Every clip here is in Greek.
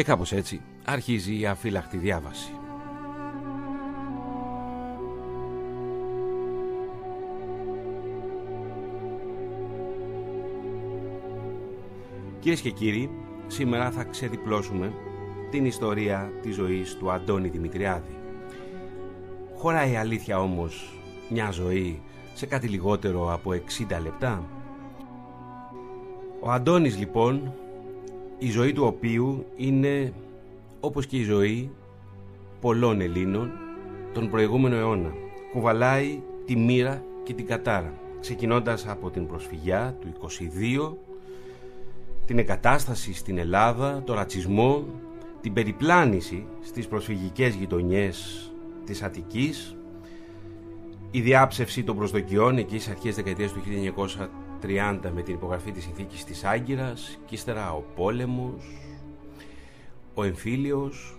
Και κάπως έτσι αρχίζει η αφύλακτη διάβαση. Κυρίες και κύριοι, σήμερα θα ξεδιπλώσουμε την ιστορία της ζωής του Αντώνη Δημητριάδη. Χωράει αλήθεια όμως μια ζωή σε κάτι λιγότερο από 60 λεπτά; Ο Αντώνης λοιπόν, η ζωή του οποίου είναι όπως και η ζωή πολλών Ελλήνων τον προηγούμενο αιώνα. Κουβαλάει τη μοίρα και την κατάρα, ξεκινώντας από την προσφυγιά του 22, την εγκατάσταση στην Ελλάδα, το ρατσισμό, την περιπλάνηση στις προσφυγικές γειτονιές της Αττικής, η διάψευση των προσδοκιών εκεί στις αρχές δεκαετίας του 1930 με την υπογραφή της συνθήκης της Άγκυρας και ύστερα ο πόλεμος, ο εμφύλιος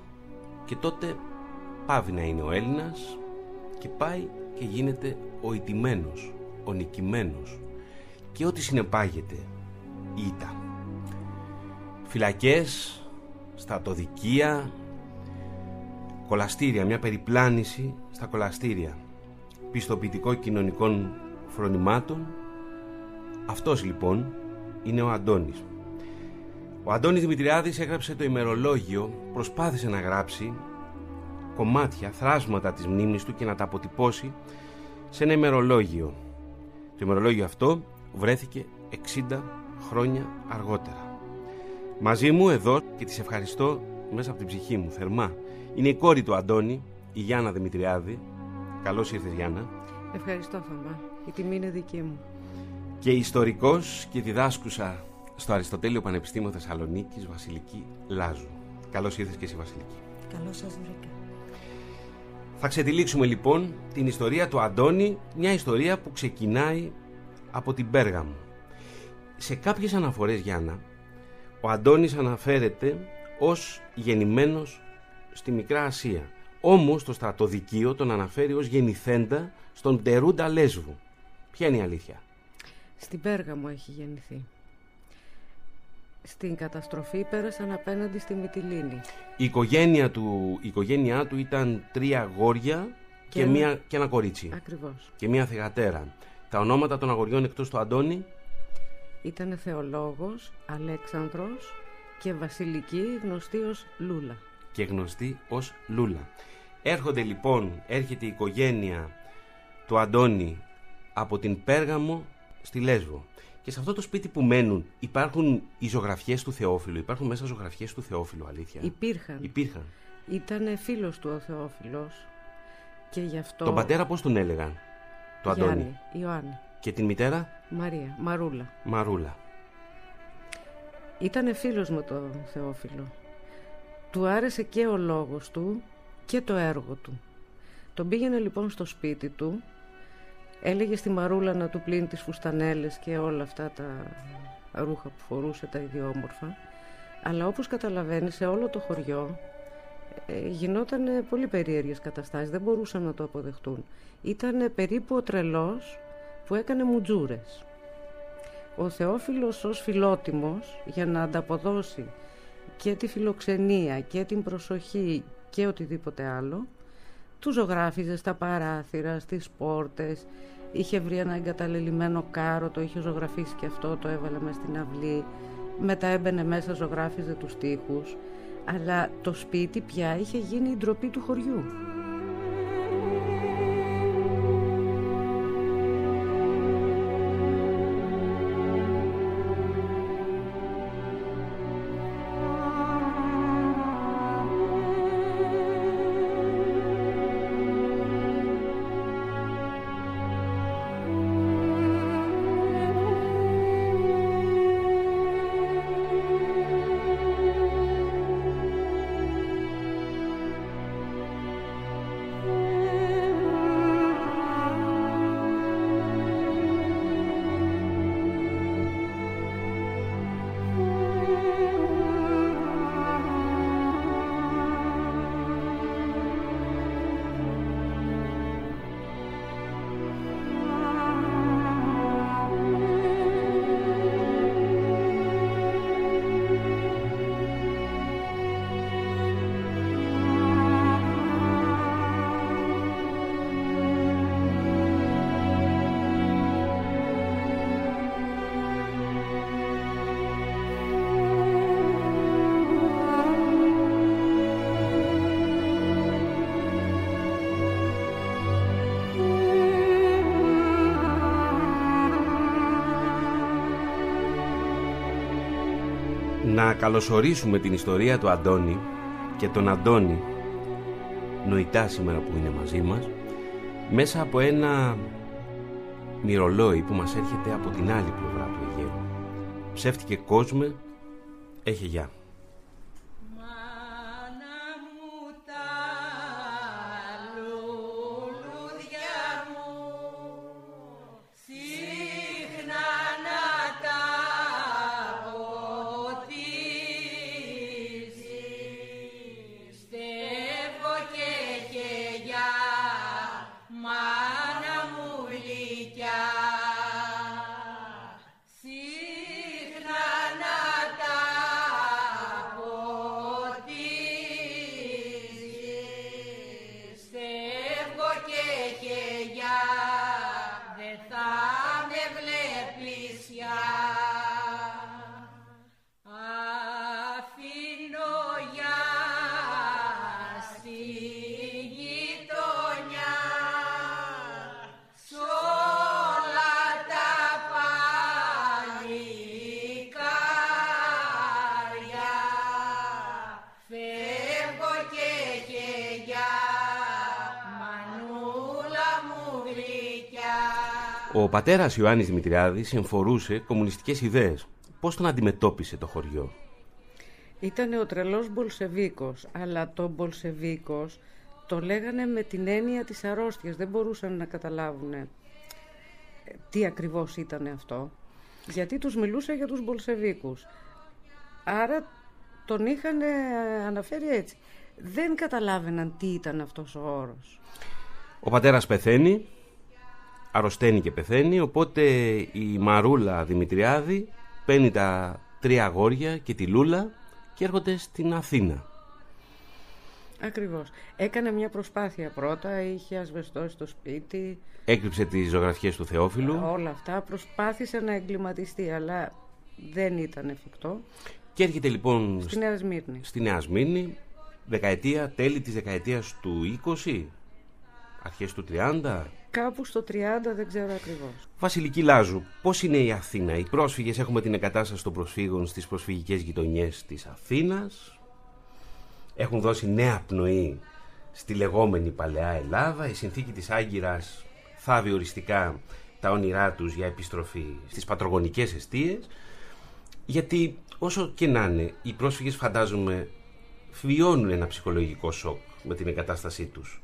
και τότε πάβει να είναι ο Έλληνας και πάει και γίνεται ο ιτημένος, ο νικημένος και ό,τι συνεπάγεται η ήττα. Φυλακές, στρατοδικεία, κολαστήρια, μια περιπλάνηση στα κολαστήρια πιστοποιητικό κοινωνικών φρονημάτων αυτός λοιπόν είναι ο Αντώνης ο Αντώνης Δημητριάδης έγραψε το ημερολόγιο προσπάθησε να γράψει κομμάτια, θράσματα της μνήμης του και να τα αποτυπώσει σε ένα ημερολόγιο το ημερολόγιο αυτό βρέθηκε 60 χρόνια αργότερα μαζί μου εδώ και τις ευχαριστώ μέσα από την ψυχή μου θερμά είναι η κόρη του Αντώνη, η Γιάννα Δημητριάδη. Καλώς ήρθες Γιάννα. Ευχαριστώ Θωμά. Η τιμή είναι δική μου. Και ιστορικός και διδάσκουσα στο Αριστοτέλειο Πανεπιστήμιο Θεσσαλονίκης Βασιλική Λάζου. Καλώς ήρθες και εσύ Βασιλική. Καλώς σας βρήκα. Θα ξετυλίξουμε λοιπόν την ιστορία του Αντώνη, μια ιστορία που ξεκινάει από την Πέργαμο. Σε κάποιες αναφορές Γιάννα, ο Αντώνης αναφέρεται ως γεννημένος στη Μικρά Ασία. Όμως το στρατοδικείο τον αναφέρει ως γεννηθέντα στον Τερούντα Λέσβου. Ποια είναι η αλήθεια; Στην Πέργαμο έχει γεννηθεί. Στην καταστροφή πέρασαν απέναντι στη Μυτιλίνη. Η οικογένεια του, η οικογένειά του ήταν τρία αγόρια και, Και μία, και ένα κορίτσι. Ακριβώς. Και μία θεγατέρα. Τα ονόματα των αγοριών εκτός του Αντώνη; Ήταν θεολόγος, Αλέξανδρος και βασιλική γνωστή ως Λούλα. και γνωστή ως Λούλα. Έρχονται λοιπόν, έρχεται η οικογένεια του Αντώνη από την Πέργαμο στη Λέσβο. Και σε αυτό το σπίτι που μένουν υπάρχουν οι ζωγραφιές του Θεόφιλου. Υπάρχουν μέσα ζωγραφιές του Θεόφιλου, αλήθεια. Υπήρχαν. Υπήρχαν. Ήταν φίλος του ο Θεόφιλος και γι' αυτό... Τον πατέρα πώς τον έλεγαν, το Αντώνη. Γιάννη, Ιωάννη, Και την μητέρα, Μαρία, Μαρούλα. Μαρούλα. Ήταν φίλος με τον Θεόφιλο. Του άρεσε και ο λόγος του και το έργο του. Τον πήγαινε λοιπόν στο σπίτι του, έλεγε στη Μαρούλα να του πλύνει τις φουστανέλες και όλα αυτά τα ρούχα που φορούσε τα ιδιόμορφα. Αλλά όπως καταλαβαίνεις σε όλο το χωριό ε, γινόταν πολύ περίεργες καταστάσεις, δεν μπορούσαν να το αποδεχτούν. Ήταν περίπου ο τρελός που έκανε μουτζούρες. Ο Θεόφιλος ως φιλότιμος για να ανταποδώσει και τη φιλοξενία και την προσοχή και οτιδήποτε άλλο του ζωγράφιζε στα παράθυρα, στις πόρτες. Είχε βρει ένα εγκαταλελειμμένο κάρο το είχε ζωγραφίσει και αυτό το έβαλε μες στην αυλή. Μετά έμπαινε μέσα ζωγράφιζε τους τοίχους. Αλλά το σπίτι πια είχε γίνει η ντροπή του χωριού να καλωσορίσουμε την ιστορία του Αντώνη και τον Αντώνη νοητά σήμερα που είναι μαζί μας μέσα από ένα μυρολόι που μας έρχεται από την άλλη πλευρά του Αιγαίου. Ψεύτηκε κόσμε, έχει γεια. Ο πατέρας Ιωάννης Δημητριάδης εμφορούσε κομμουνιστικές ιδέες. Πώς τον αντιμετώπισε το χωριό; Ήταν ο τρελός Μπολσεβίκος, αλλά το Μπολσεβίκος το λέγανε με την έννοια της αρρώστιας. Δεν μπορούσαν να καταλάβουν ε, τι ακριβώς ήταν αυτό. Γιατί τους μιλούσε για τους Μπολσεβίκους. Άρα τον είχαν αναφέρει έτσι. Δεν καταλάβαιναν τι ήταν αυτός ο όρος. Ο πατέρας πεθαίνει αρρωσταίνει και πεθαίνει οπότε η Μαρούλα Δημητριάδη παίρνει τα τρία αγόρια και τη Λούλα και έρχονται στην Αθήνα. Ακριβώς. Έκανε μια προσπάθεια πρώτα, είχε ασβεστώσει στο σπίτι. Έκρυψε τις ζωγραφιές του Θεόφιλου. Όλα αυτά. Προσπάθησε να εγκληματιστεί, αλλά δεν ήταν εφικτό. Και έρχεται λοιπόν στη Νέα Σμύρνη. Στη Νέα Σμύρνη, δεκαετία, τέλη της δεκαετίας του 20, αρχές του 30. Κάπου στο 30 δεν ξέρω ακριβώς. Βασιλική Λάζου, πώς είναι η Αθήνα; Οι πρόσφυγες έχουμε την εγκατάσταση των προσφύγων στις προσφυγικές γειτονιές της Αθήνας. Έχουν δώσει νέα πνοή στη λεγόμενη Παλαιά Ελλάδα. Η συνθήκη της Άγκυρας θάβει οριστικά τα όνειρά τους για επιστροφή στις πατρογονικές αιστείες. Γιατί όσο και να είναι, οι πρόσφυγες φαντάζομαι βιώνουν ένα ψυχολογικό σοκ με την εγκατάστασή τους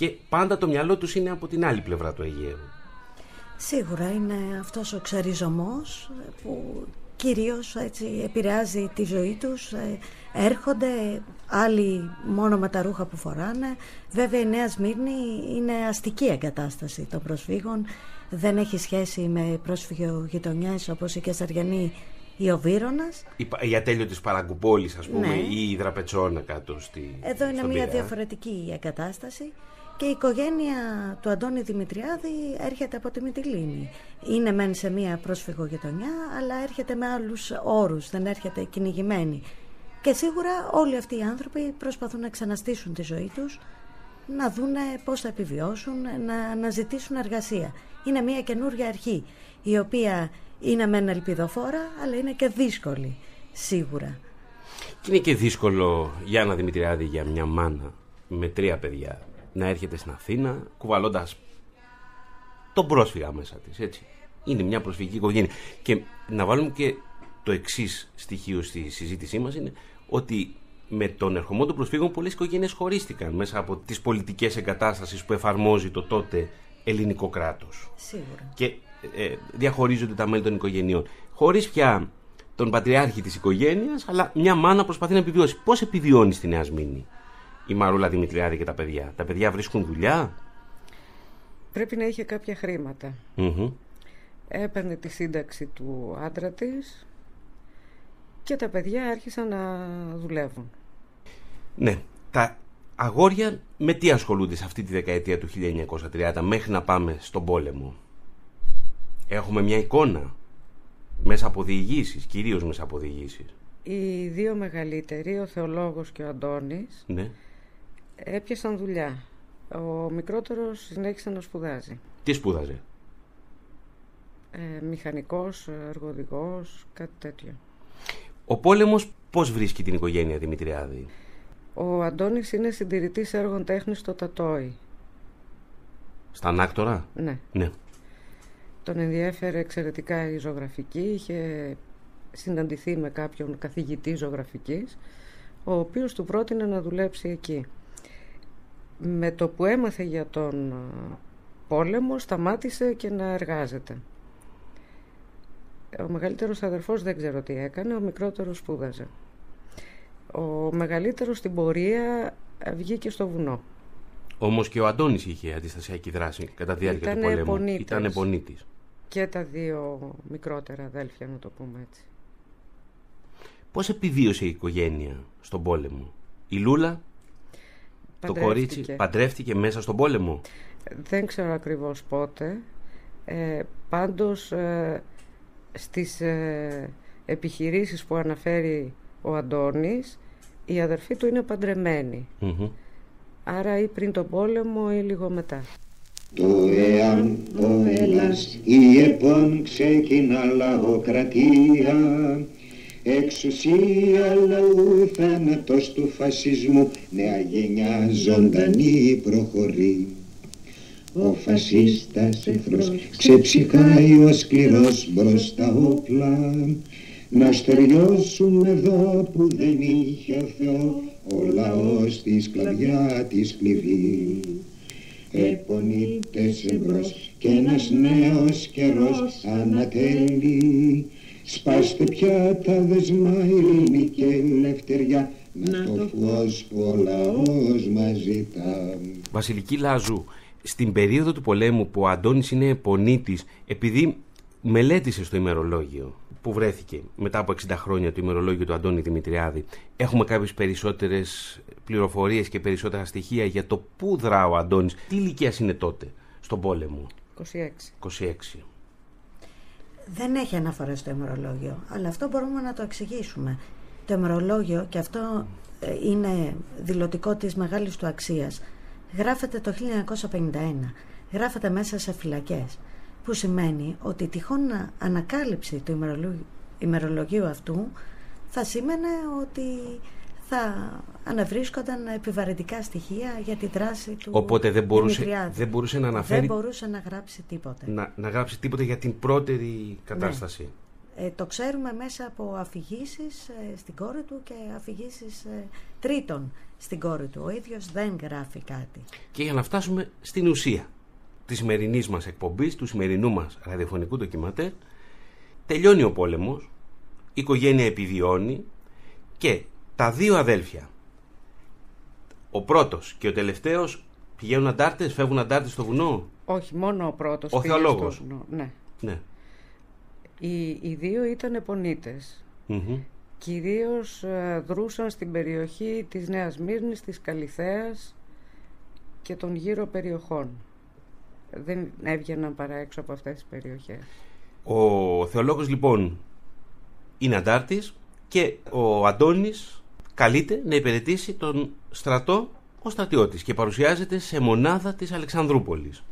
και πάντα το μυαλό τους είναι από την άλλη πλευρά του Αιγαίου. Σίγουρα είναι αυτός ο ξαριζωμός που κυρίως έτσι επηρεάζει τη ζωή τους. Ε, έρχονται άλλοι μόνο με τα ρούχα που φοράνε. Βέβαια η Νέα Σμύρνη είναι αστική εγκατάσταση των προσφύγων. Δεν έχει σχέση με πρόσφυγιο γειτονιές όπως η Κεσαριανή ή ο Βύρονας. Η, η ατέλειο της Παραγκουπόλης ας πούμε ναι. ή η Δραπετσόνα κάτω στη Εδώ είναι μια διαφορετική εγκατάσταση. Και η οικογένεια του Αντώνη Δημητριάδη έρχεται από τη Μυτιλίνη. Είναι μεν σε μία πρόσφυγο γειτονιά, αλλά έρχεται με άλλους όρους, δεν έρχεται κυνηγημένη. Και σίγουρα όλοι αυτοί οι άνθρωποι προσπαθούν να ξαναστήσουν τη ζωή τους, να δούνε πώς θα επιβιώσουν, να αναζητήσουν εργασία. Είναι μία καινούργια αρχή, η οποία είναι μεν ελπιδοφόρα, αλλά είναι και δύσκολη, σίγουρα. Και είναι και δύσκολο, Γιάννα Δημητριάδη, για μια μάνα με τρία παιδιά να έρχεται στην Αθήνα κουβαλώντας τον πρόσφυγα μέσα της. Έτσι. Είναι μια προσφυγική οικογένεια. Και να βάλουμε και το εξής στοιχείο στη συζήτησή μας είναι ότι με τον ερχομό των προσφύγων πολλές οικογένειες χωρίστηκαν μέσα από τις πολιτικές εγκατάστασεις που εφαρμόζει το τότε ελληνικό κράτος. Σίγουρα. Και ε, διαχωρίζονται τα μέλη των οικογενειών. Χωρίς πια τον πατριάρχη της οικογένειας, αλλά μια μάνα προσπαθεί να επιβιώσει. Πώς επιβιώνει στη Νέα Σμήνη; Η Μαρούλα Δημητριάδη και τα παιδιά. Τα παιδιά βρίσκουν δουλειά; Πρέπει να είχε κάποια χρήματα. Έπαιρνε τη σύνταξη του άντρα της και τα παιδιά άρχισαν να δουλεύουν. Ναι. Τα αγόρια με τι ασχολούνται σε αυτή τη δεκαετία του 1930 μέχρι να πάμε στον πόλεμο; Έχουμε μια εικόνα μέσα από διηγήσεις, κυρίως μέσα από διηγήσεις. Οι δύο μεγαλύτεροι, ο Θεολόγος και ο Αντώνης, ναι έπιασαν δουλειά. Ο μικρότερος συνέχισε να σπουδάζει. Τι σπούδαζε; Ε, μηχανικός, εργοδικός, κάτι τέτοιο. Ο πόλεμος πώς βρίσκει την οικογένεια Δημητριάδη; Ο Αντώνης είναι συντηρητής έργων τέχνης στο Τατόι. Στα ανάκτορα; Ναι. Ναι. Τον ενδιέφερε εξαιρετικά η ζωγραφική. Είχε συναντηθεί με κάποιον καθηγητή ζωγραφικής, ο οποίος του πρότεινε να δουλέψει εκεί. Με το που έμαθε για τον πόλεμο, σταμάτησε και να εργάζεται. Ο μεγαλύτερος αδερφός δεν ξέρω τι έκανε, ο μικρότερος σπούδαζε. Ο μεγαλύτερος στην πορεία βγήκε στο βουνό. Όμως και ο Αντώνης είχε αντιστασιακή δράση κατά τη διάρκεια του πολέμου. Πονίτες. Ήταν πονίτης. Και τα δύο μικρότερα αδέλφια, να το πούμε έτσι. Πώς επιβίωσε η οικογένεια στον πόλεμο; Η Λούλα, το κορίτσι, παντρεύτηκε μέσα στον πόλεμο. Δεν ξέρω ακριβώς πότε. Ε, πάντως ε, στις ε, επιχειρήσεις που αναφέρει ο Αντώνης η αδερφή του είναι Άρα ή πριν τον πόλεμο ή λίγο μετά. Το εάν ο Έλλας η επών ξεκινά λαοκρατία Εξουσία λαού θάνατος του φασισμού. Νέα γενιά ζωντανή προχωρεί. Ο φασίστας εχθρός ξεψυχάει ο σκληρός μπροστά όπλα. Να στεριώσουμε εδώ που δεν είχε ο Θεός Ο λαός τη σκλαβιά της σκληρή Επονίτες εμπρός και ένας νέος καιρός ανατέλει Σπάστε πια τα δεσμά ειρήνη και ελευθεριά να το φως που ο λαός μας ζητά. Βασιλική Λάζου, στην περίοδο του πολέμου που ο Αντώνης είναι πονίτης, επειδή μελέτησες στο ημερολόγιο που βρέθηκε μετά από 60 χρόνια το ημερολόγιο του Αντώνη Δημητριάδη, έχουμε κάποιες περισσότερες πληροφορίες και περισσότερα στοιχεία για το πού δρά ο Αντώνης. Τι ηλικία είναι τότε στον πόλεμο; 26. 26. Δεν έχει αναφορά στο ημερολόγιο, αλλά αυτό μπορούμε να το εξηγήσουμε. Το ημερολόγιο, και αυτό ε, είναι δηλωτικό της μεγάλης του αξίας, γράφεται το 1951. Γράφεται μέσα σε φυλακές, που σημαίνει ότι η τυχόν ανακάλυψη του ημερολογίου αυτού θα σήμαινε ότι θα αναβρίσκονταν επιβαρυντικά στοιχεία για τη δράση του Οπότε δεν μπορούσε, δεν μπορούσε να αναφέρει... Δεν μπορούσε να γράψει τίποτε. Να, να γράψει τίποτε για την πρώτερη κατάσταση. Ναι. Ε, το ξέρουμε μέσα από αφηγήσεις ε, στην κόρη του και αφηγήσεις ε, τρίτων στην κόρη του. Ο ίδιος δεν γράφει κάτι. Και για να φτάσουμε στην ουσία της σημερινής μας εκπομπής, του σημερινού μας ραδιοφωνικού ντοκιματέρ, τελειώνει ο πόλεμος, η οικογένεια επιβιώνει και τα δύο αδέλφια, ο πρώτος και ο τελευταίος πηγαίνουν αντάρτες, φεύγουν αντάρτες στο βουνό; Όχι, μόνο ο πρώτος. Ο θεολόγος. Ναι. ναι. Οι, οι δύο ήταν επονίτες. Mm-hmm. Κυρίως ε, δρούσαν στην περιοχή της Νέας Μύρνης, της Καλυθέας και των γύρω περιοχών. Δεν έβγαιναν παρά έξω από αυτές τις περιοχές. Ο θεολόγος λοιπόν είναι αντάρτης και ο Αντώνης καλείται να υπηρετήσει τον στρατό ο στρατιώτης και παρουσιάζεται σε μονάδα της Αλεξανδρούπολης.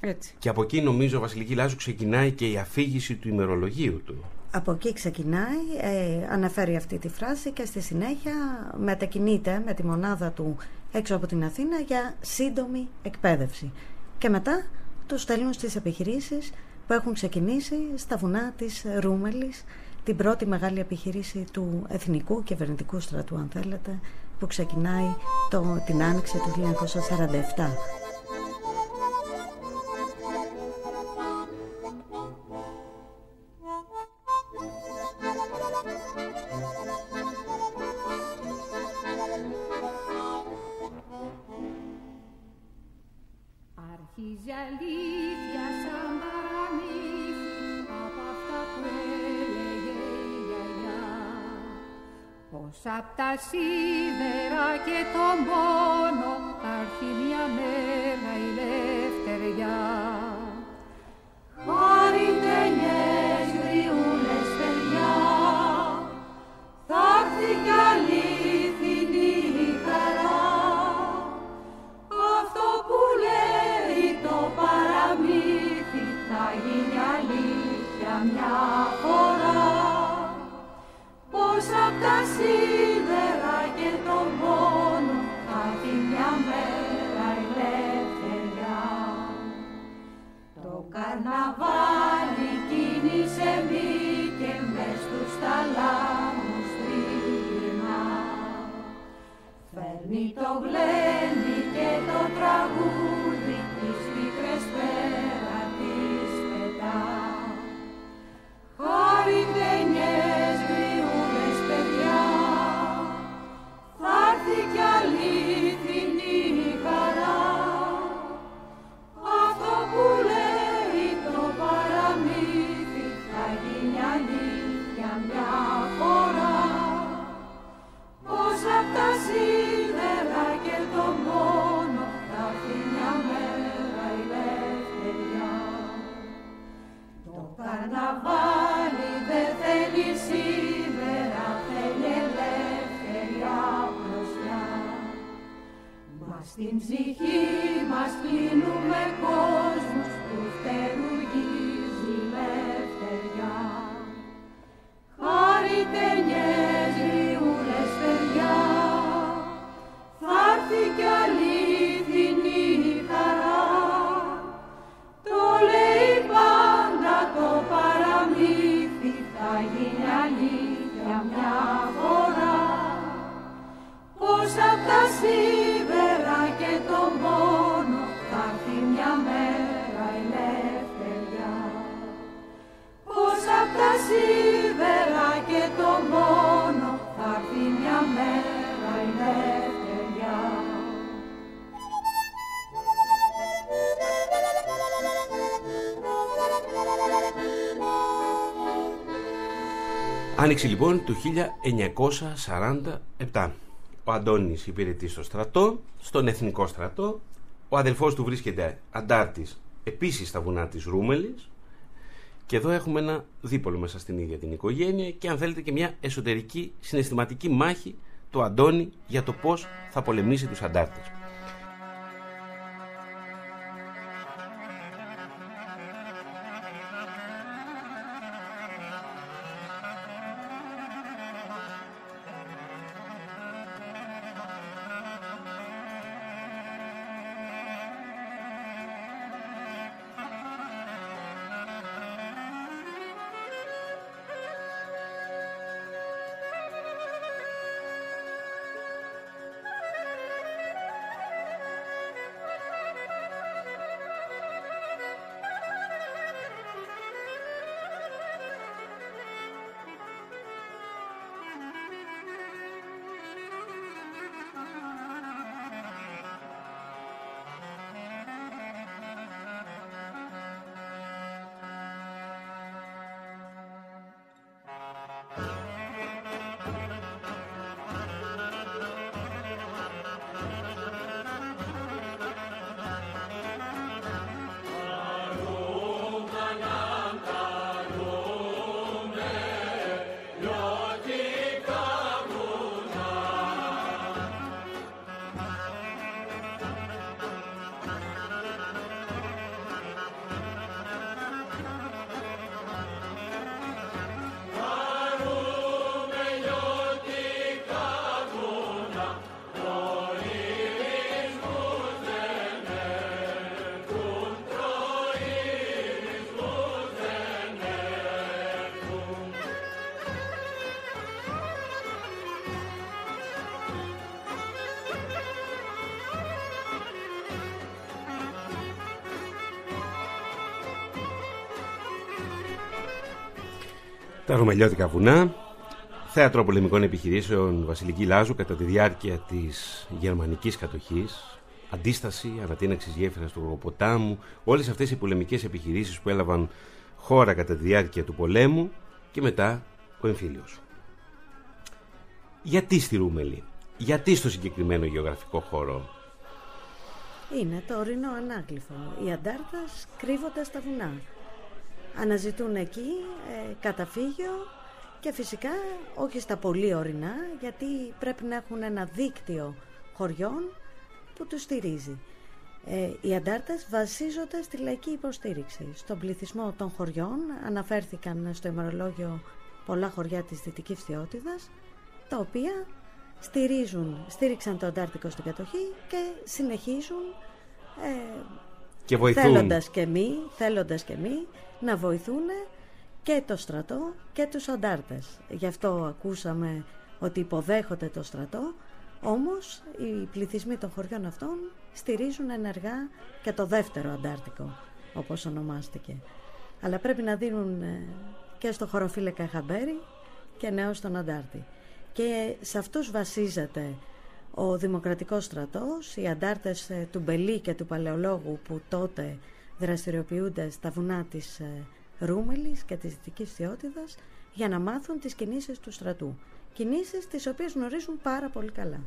Έτσι. Και από εκεί νομίζω Βασιλική Λάζου ξεκινάει και η αφήγηση του ημερολογίου του. Από εκεί ξεκινάει, ε, αναφέρει αυτή τη φράση και στη συνέχεια μετακινείται με τη μονάδα του έξω από την Αθήνα για σύντομη εκπαίδευση. Και μετά το στέλνουν στις επιχειρήσεις που έχουν ξεκινήσει στα βουνά της Ρούμελης την πρώτη μεγάλη επιχείρηση του Εθνικού Κυβερνητικού Στρατού, αν θέλετε, που ξεκινάει το, την άνοιξη του 1947. Απ' τα σίδερα και τον πόνο θα έρθει μια μέρα η λευτεριά. Χαριτενιές γριούλες παιδιά, θα έρθει κι αλήθινη χαρά. Αυτό που λέει το παραμύθι θα γίνει αλήθεια μια φορά τα σίδερα και το πόνο θα μια μέρα ελευθεριά. Το καρναβάλι κίνησε μη και μες τους θαλάμους τριγυρνά. Φέρνει το γλένο στην ψυχή μας κλείνουμε Άνοιξε λοιπόν το 1947. Ο Αντώνης υπηρετεί στο στρατό, στον εθνικό στρατό. Ο αδελφός του βρίσκεται αντάρτης επίσης στα βουνά της Ρούμελης. Και εδώ έχουμε ένα δίπολο μέσα στην ίδια την οικογένεια και αν θέλετε και μια εσωτερική συναισθηματική μάχη του Αντώνη για το πώς θα πολεμήσει τους αντάρτες. Τα Ρωμελιώτικα βουνά, θέατρο πολεμικών επιχειρήσεων Βασιλική Λάζου κατά τη διάρκεια της γερμανικής κατοχής, αντίσταση, ανατείναξης γέφυρας του ποτάμου, όλες αυτές οι πολεμικές επιχειρήσεις που έλαβαν χώρα κατά τη διάρκεια του πολέμου και μετά ο εμφύλιος. Γιατί στη Ρούμελη, γιατί στο συγκεκριμένο γεωγραφικό χώρο; Είναι το ορεινό ανάκλυφο. Οι αντάρτες κρύβονται στα βουνά. Αναζητούν εκεί ε, καταφύγιο και φυσικά όχι στα πολύ ορεινά γιατί πρέπει να έχουν ένα δίκτυο χωριών που τους στηρίζει. Ε, οι αντάρτες βασίζονται στη λαϊκή υποστήριξη. Στον πληθυσμό των χωριών αναφέρθηκαν στο ημερολόγιο πολλά χωριά της Δυτικής Φθιώτιδας τα οποία στηρίζουν, στήριξαν το Αντάρτικο στην κατοχή και συνεχίζουν ε, Και βοηθούν. θέλοντας και μη, θέλοντας και μη, να βοηθούν και το στρατό και τους αντάρτες. Γι' αυτό ακούσαμε ότι υποδέχονται το στρατό, όμως οι πληθυσμοί των χωριών αυτών στηρίζουν ενεργά και το δεύτερο αντάρτικο, όπως ονομάστηκε. Αλλά πρέπει να δίνουν ε, και στο χωροφύλακα χαμπέρι και νέο στον αντάρτη. Και σε αυτούς βασίζεται ο Δημοκρατικός Στρατός, οι αντάρτες ε, του Μπελή και του Παλαιολόγου που τότε δραστηριοποιούνται στα βουνά της ε, Ρούμελης και της Δυτικής Θεότητας για να μάθουν τις κινήσεις του στρατού. Κινήσεις τις οποίες γνωρίζουν πάρα πολύ καλά.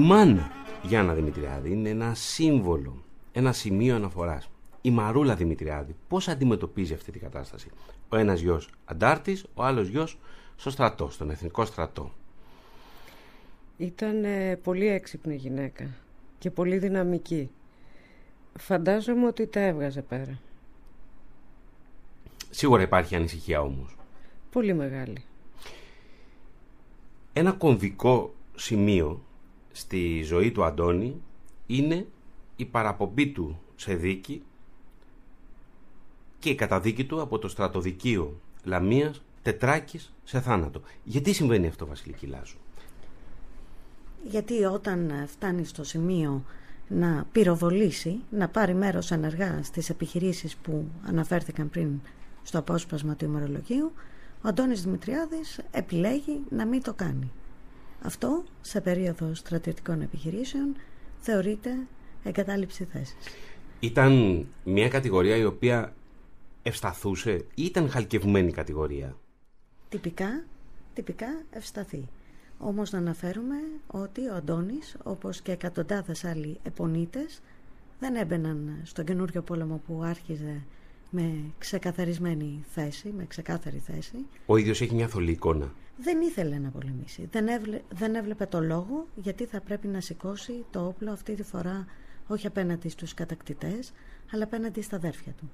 Μάνα Γιάννα Δημητριάδη είναι ένα σύμβολο, ένα σημείο αναφοράς. Η Μαρούλα Δημητριάδη πώς αντιμετωπίζει αυτή την κατάσταση; Ο ένας γιος αντάρτης, ο άλλος γιος στο στρατό, στον εθνικό στρατό. Ήταν ε, πολύ έξυπνη γυναίκα και πολύ δυναμική. Φαντάζομαι ότι τα έβγαζε πέρα. Σίγουρα υπάρχει ανησυχία όμως. Πολύ μεγάλη. Ένα κομβικό σημείο στη ζωή του Αντώνη είναι η παραπομπή του σε δίκη και η καταδίκη του από το στρατοδικείο Λαμίας Τετράκης σε θάνατο. Γιατί συμβαίνει αυτό Βασιλική Λάζου; Γιατί όταν φτάνει στο σημείο να πυροβολήσει, να πάρει μέρος ενεργά στις επιχειρήσεις που αναφέρθηκαν πριν στο απόσπασμα του ημερολογίου, ο Αντώνης Δημητριάδης επιλέγει να μην το κάνει. Αυτό, σε περίοδο στρατιωτικών επιχειρήσεων, θεωρείται εγκατάλειψη θέσης. Ήταν μια κατηγορία η οποία ευσταθούσε ή ήταν χαλκευμένη κατηγορία; Τυπικά, τυπικά ευσταθεί. Όμως να αναφέρουμε ότι ο Αντώνης, όπως και εκατοντάδες άλλοι επονίτες, δεν έμπαιναν στον καινούριο πόλεμο που άρχιζε με ξεκαθαρισμένη θέση, με ξεκάθαρη θέση. Ο ίδιος έχει μια θολή εικόνα. Δεν ήθελε να πολεμήσει. Δεν, έβλε, δεν έβλεπε το λόγο γιατί θα πρέπει να σηκώσει το όπλο αυτή τη φορά όχι απέναντι στους κατακτητές, αλλά απέναντι στα αδέρφια του.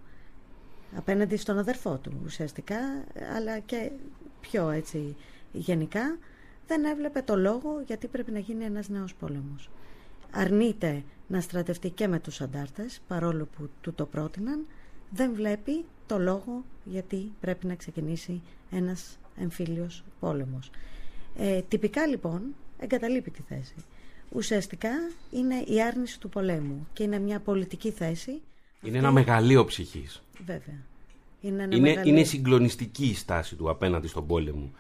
Απέναντι στον αδερφό του ουσιαστικά, αλλά και πιο έτσι γενικά, δεν έβλεπε το λόγο γιατί πρέπει να γίνει ένας νέος πόλεμος. Αρνείται να στρατευτεί και με τους αντάρτες, παρόλο που του το πρότειναν, δεν βλέπει το λόγο γιατί πρέπει να ξεκινήσει ένας εμφύλιος πόλεμος. Ε, τυπικά λοιπόν εγκαταλείπει τη θέση. Ουσιαστικά είναι η άρνηση του πολέμου και είναι μια πολιτική θέση. Είναι ένα μεγαλείο ψυχής. Βέβαια. Είναι, ένα Είναι, μεγαλείο- είναι συγκλονιστική η στάση του απέναντι στον πόλεμο.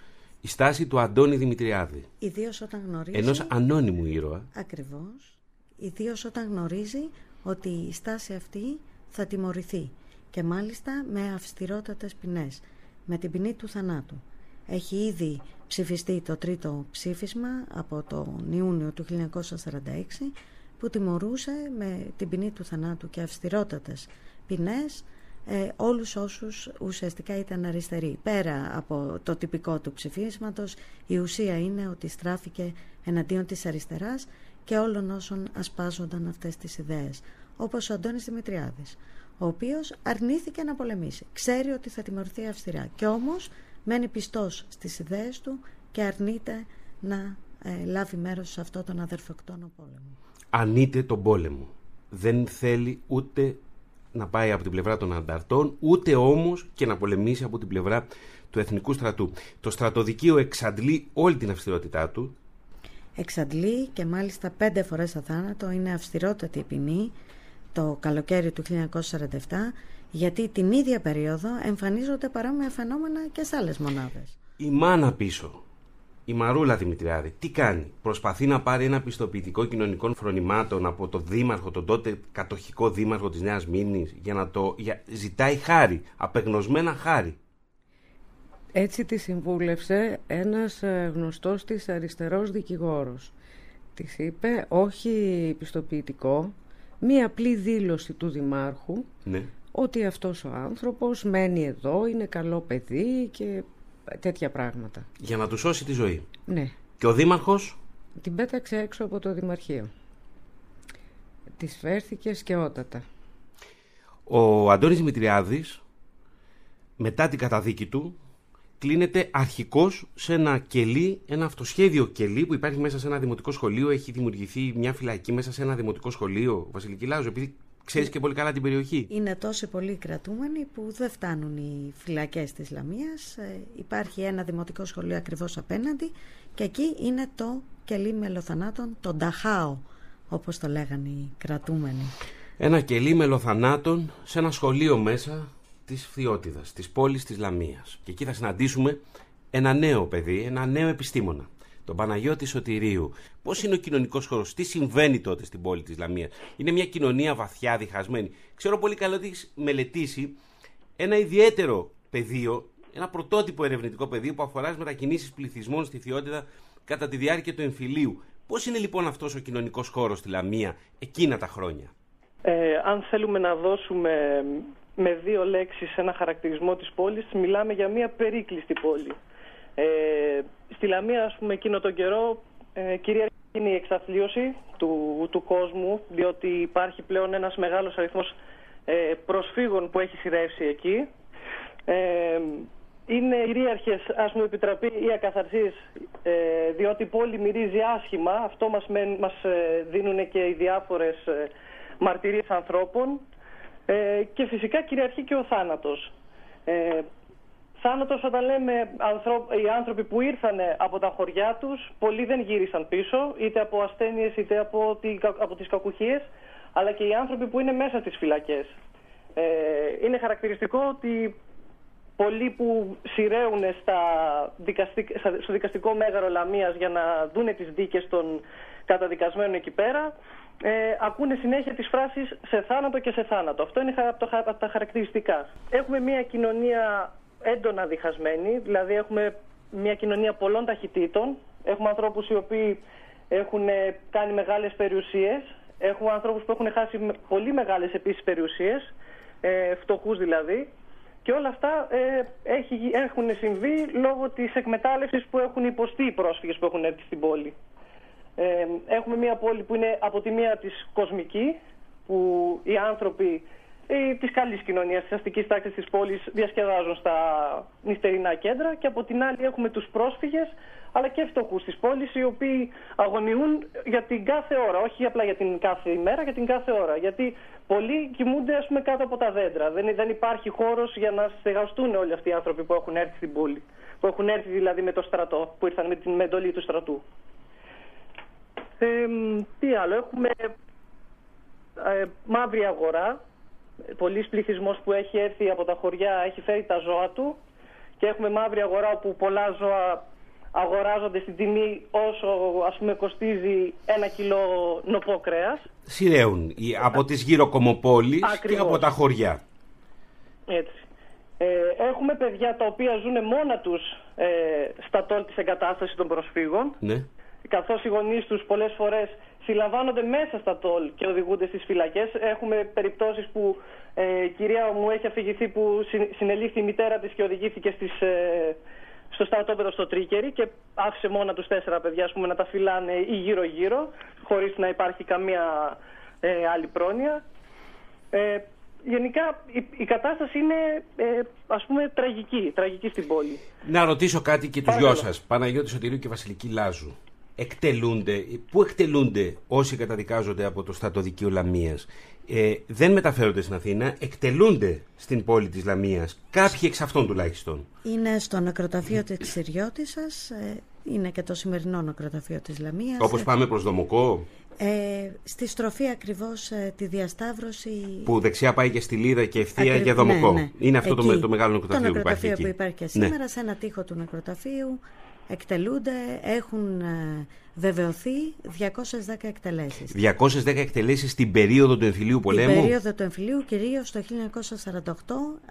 Η στάση του Αντώνη Δημητριάδη. Ιδίως όταν γνωρίζει... Ενός ανώνυμου ήρωα. Ακριβώς. Ιδίως όταν γνωρίζει ότι η στάση αυτή θα τιμωρηθεί και μάλιστα με αυστηρότατες ποινές, με την ποινή του θανάτου. Έχει ήδη ψηφιστεί το τρίτο ψήφισμα από τον Ιούνιο του 1946 που τιμωρούσε με την ποινή του θανάτου και αυστηρότατες ποινές ε, όλους όσους ουσιαστικά ήταν αριστεροί. Πέρα από το τυπικό του ψηφίσματος, η ουσία είναι ότι στράφηκε εναντίον της αριστεράς και όλων όσων ασπάζονταν αυτές τις ιδέες, όπως ο Αντώνης Δημητριάδης, ο οποίος αρνήθηκε να πολεμήσει. Ξέρει ότι θα τιμωρηθεί αυστηρά και όμως μένει πιστός στις ιδέες του και αρνείται να ε, λάβει μέρος σε αυτό τον αδερφοκτόνο πόλεμο. Ανείται τον πόλεμο. Δεν θέλει ούτε να πάει από την πλευρά των ανταρτών, ούτε όμως και να πολεμήσει από την πλευρά του εθνικού στρατού. Το στρατοδικείο εξαντλεί όλη την αυστηρότητά του. εξαντλεί και μάλιστα πέντε φορές θάνατο είναι αυστηρότατη η ποινή το καλοκαίρι του 1947 γιατί την ίδια περίοδο εμφανίζονται παρόμοια φαινόμενα και σε άλλες μονάδες. Η μάνα πίσω, η Μαρούλα Δημητριάδη, τι κάνει; Προσπαθεί να πάρει ένα πιστοποιητικό κοινωνικών φρονημάτων από το δήμαρχο, τον τότε κατοχικό δήμαρχο της Νέας Μήνης για να το για, ζητάει χάρη, απεγνωσμένα χάρη. Έτσι τη συμβούλευσε ένας ε, γνωστός της αριστερός δικηγόρος. Της είπε όχι πιστοποιητικό, μία απλή δήλωση του Δημάρχου Ναι. ότι αυτός ο άνθρωπος μένει εδώ, είναι καλό παιδί και τέτοια πράγματα. Για να του σώσει τη ζωή. Ναι, Και ο δήμαρχος; Την πέταξε έξω από το Δημαρχείο. Της φέρθηκε σκαιότατα. Ο Αντώνης Δημητριάδης μετά την καταδίκη του κλείνεται αρχικός σε ένα κελί, ένα αυτοσχέδιο κελί που υπάρχει μέσα σε ένα δημοτικό σχολείο. Έχει δημιουργηθεί μια φυλακή μέσα σε ένα δημοτικό σχολείο, Βασιλική Λάζο, επειδή ξέρεις και πολύ καλά την περιοχή. Είναι τόσο πολλοί κρατούμενοι που δεν φτάνουν οι φυλακές της Λαμίας. Ε, υπάρχει ένα δημοτικό σχολείο ακριβώς απέναντι και εκεί είναι το κελί μελοθανάτων, το Νταχάο, όπως το λέγανε οι κρατούμενοι. Ένα κελί μελοθανάτων σε ένα σχολείο μέσα της Φθιώτιδας, της πόλης της Λαμίας. Και εκεί θα συναντήσουμε ένα νέο παιδί, ένα νέο επιστήμονα. Τον Παναγιώτη Σωτηρίου. Πώς είναι ο κοινωνικός χώρος, τι συμβαίνει τότε στην πόλη της Λαμίας. Είναι μια κοινωνία βαθιά διχασμένη. Ξέρω πολύ καλά ότι έχεις μελετήσει ένα ιδιαίτερο πεδίο, ένα πρωτότυπο ερευνητικό πεδίο που αφορά τι μετακινήσεις πληθυσμών στη Θειότητα κατά τη διάρκεια του εμφυλίου. Πώς είναι λοιπόν αυτός ο κοινωνικός χώρος στη Λαμία εκείνα τα χρόνια; Ε, αν θέλουμε να δώσουμε με δύο λέξεις ένα χαρακτηρισμό της πόλης, μιλάμε για μια περίκλειστη πόλη. Ε, στη Λαμία, ας πούμε, εκείνο τον καιρό, ε, κυρίαρχη είναι η εξαθλίωση του, του κόσμου, διότι υπάρχει πλέον ένας μεγάλος αριθμός ε, προσφύγων που έχει σειρεύσει εκεί. Ε, είναι κυρίαρχες, ας μου επιτραπεί, οι ακαθαρσίες, ε, διότι η πόλη μυρίζει άσχημα. Αυτό μας, μεν- μας ε, δίνουν και οι διάφορες ε, μαρτυρίες ανθρώπων. Ε, και φυσικά κυριαρχεί και ο θάνατος. Ε, θάνατος όταν λέμε ανθρω- οι άνθρωποι που ήρθαν από τα χωριά τους, πολλοί δεν γύρισαν πίσω, είτε από ασθένειες είτε από, τη, από τις κακουχίες, αλλά και οι άνθρωποι που είναι μέσα στις φυλακές. Ε, είναι χαρακτηριστικό ότι πολλοί που σειραίουν στα δικαστικ- στα- στο δικαστικό μέγαρο Λαμίας για να δούνε τις δίκες των καταδικασμένων εκεί πέρα, ε, ακούνε συνέχεια τις φράσεις σε θάνατο και σε θάνατο. Αυτό είναι χα- από το χα- από τα χαρακτηριστικά. Έχουμε μια κοινωνία έντονα διχασμένη, δηλαδή έχουμε μια κοινωνία πολλών ταχυτήτων. Έχουμε ανθρώπους οι οποίοι έχουν ε, κάνει μεγάλες περιουσίες, έχουμε ανθρώπους που έχουν χάσει με- πολύ μεγάλες επίσης περιουσίες, ε, φτωχούς δηλαδή. Και όλα αυτά ε, έχει, γι- έχουν συμβεί λόγω της εκμετάλλευσης που έχουν υποστεί οι πρόσφυγες που έχουν έρθει στην πόλη. Ε, έχουμε μια πόλη που είναι από τη μία της κοσμική, που οι άνθρωποι ε, της καλής κοινωνίας, της αστικής τάξης της πόλης διασκεδάζουν στα νυχτερινά κέντρα και από την άλλη έχουμε τους πρόσφυγες αλλά και φτωχούς της πόλης οι οποίοι αγωνιούν για την κάθε ώρα, όχι απλά για την κάθε ημέρα, για την κάθε ώρα. Γιατί πολλοί κοιμούνται ας πούμε κάτω από τα δέντρα. Δεν, δεν υπάρχει χώρος για να στεγαστούν όλοι αυτοί οι άνθρωποι που έχουν έρθει στην πόλη. Που έχουν έρθει δηλαδή με το στρατό, που ήρθαν με την με εντολή του στρατού. Ε, μ, τι άλλο, έχουμε ε, μαύρη αγορά. Πολλής πληθυσμός που έχει έρθει από τα χωριά έχει φέρει τα ζώα του και έχουμε μαύρη αγορά όπου πολλά ζώα αγοράζονται στην τιμή όσο ας πούμε κοστίζει ένα κιλό νοπό κρέας. Σειραίουν οι- από τις γύρω κομοπόλεις και Ακριβώς. από τα χωριά. Έτσι. Ε, έχουμε παιδιά τα οποία ζουν μόνα τους ε, στα τόλ της εγκατάστασης των προσφύγων Ναι. Καθώς οι γονείς τους πολλές φορές συλλαμβάνονται μέσα στα τόλ και οδηγούνται στις φυλακές. Έχουμε περιπτώσεις που ε, η κυρία μου έχει αφηγηθεί που συν- συνελήφθη η μητέρα της και οδηγήθηκε στις, ε, στο στρατόπεδο στο Τρίκερι και άφησε μόνα τους τέσσερα παιδιά ας πούμε, να τα φυλάνε ή γύρω-γύρω χωρίς να υπάρχει καμία ε, άλλη πρόνοια. Ε, γενικά η, η κατάσταση είναι ε, ας πούμε τραγική, τραγική στην πόλη. Να ρωτήσω κάτι και τους Παρακαλώ. δυο σας, Παναγιώτης Σωτηρίου και Βασιλική Λάζου. Εκτελούνται, πού εκτελούνται όσοι καταδικάζονται από το στρατοδικείο Λαμίας. Ε, δεν μεταφέρονται στην Αθήνα, εκτελούνται στην πόλη της Λαμίας. Κάποιοι εξ αυτών τουλάχιστον. Είναι στο νεκροταφείο της Συριώτισσας. Ε, είναι και το σημερινό νεκροταφείο της Λαμίας. Όπως πάμε προς Δομοκό, Ε, στη στροφή ακριβώς ε, τη διασταύρωση... που δεξιά πάει και στη Λίδα και ευθεία Ακριβ- για Δομοκό. ναι, ναι. Είναι αυτό το, Εκεί. με- το μεγάλο νεκροταφείο που υπάρχει Το εκεί. νεκροταφείο που υπάρχει και Ναι. σήμερα, σε ένα τοίχο του νεκροταφείου, εκτελούνται, έχουν ε, βεβαιωθεί 210 εκτελέσεις. 210 εκτελέσεις στην περίοδο του εμφυλίου πολέμου, Την περίοδο του εμφυλίου, κυρίως το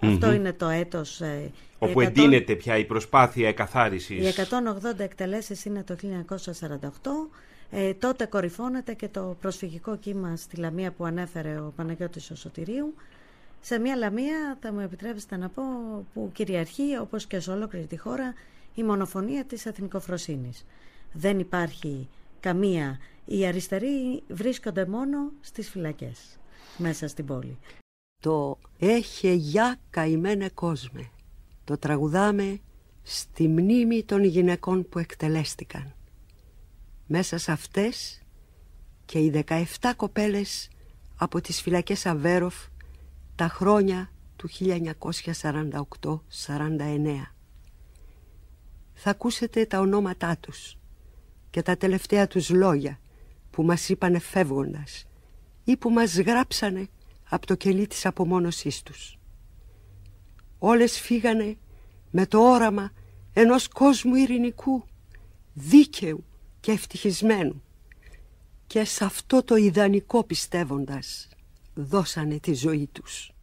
1948, αυτό είναι το έτος... ε, όπου οι 100 εντείνεται πια η προσπάθεια Οι εκαθάρισης. 180 εκτελέσεις είναι το 1948. Ε, τότε κορυφώνεται και το προσφυγικό κύμα στη Λαμία που ανέφερε ο Παναγιώτης ο Σωτηρίου. Σε μια Λαμία, θα μου επιτρέψετε να πω, που κυριαρχεί, όπως και σε ολόκληρη τη χώρα, η μονοφωνία της εθνικοφροσύνης. Δεν υπάρχει καμία... Οι αριστεροί βρίσκονται μόνο στις φυλακές, μέσα στην πόλη. Το «Έχε γιά καημένε κόσμε» το τραγουδάμε στη μνήμη των γυναικών που εκτελέστηκαν. Μέσα σε αυτές και οι 17 κοπέλες από τις φυλακές Αβέροφ τα χρόνια του 1948-49. Θα ακούσετε τα ονόματά τους και τα τελευταία τους λόγια που μας είπανε φεύγοντας ή που μας γράψανε από το κελί της απομόνωσής τους. Όλες φύγανε με το όραμα ενός κόσμου ειρηνικού, δίκαιου και ευτυχισμένου και σε αυτό το ιδανικό πιστεύοντας δώσανε τη ζωή τους.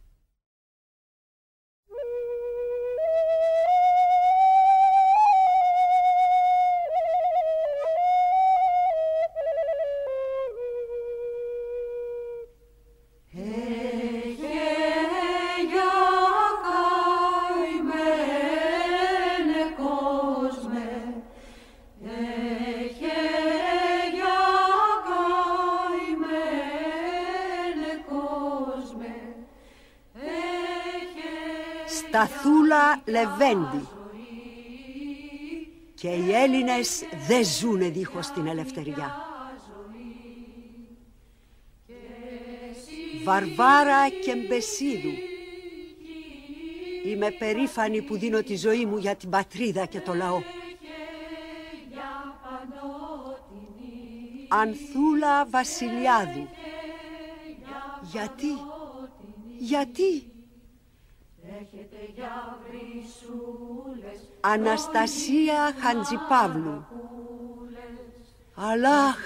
Λεβέντη και οι Έλληνες δεν ζουνε δίχως την ελευθεριά. Βαρβάρα και Μπεσίδου Είμαι περήφανη που δίνω τη ζωή μου για την πατρίδα και το λαό. Ανθούλα Βασιλιάδου Γιατί, γιατί; Αναστασία Χαντζιπαύλου Αλάχ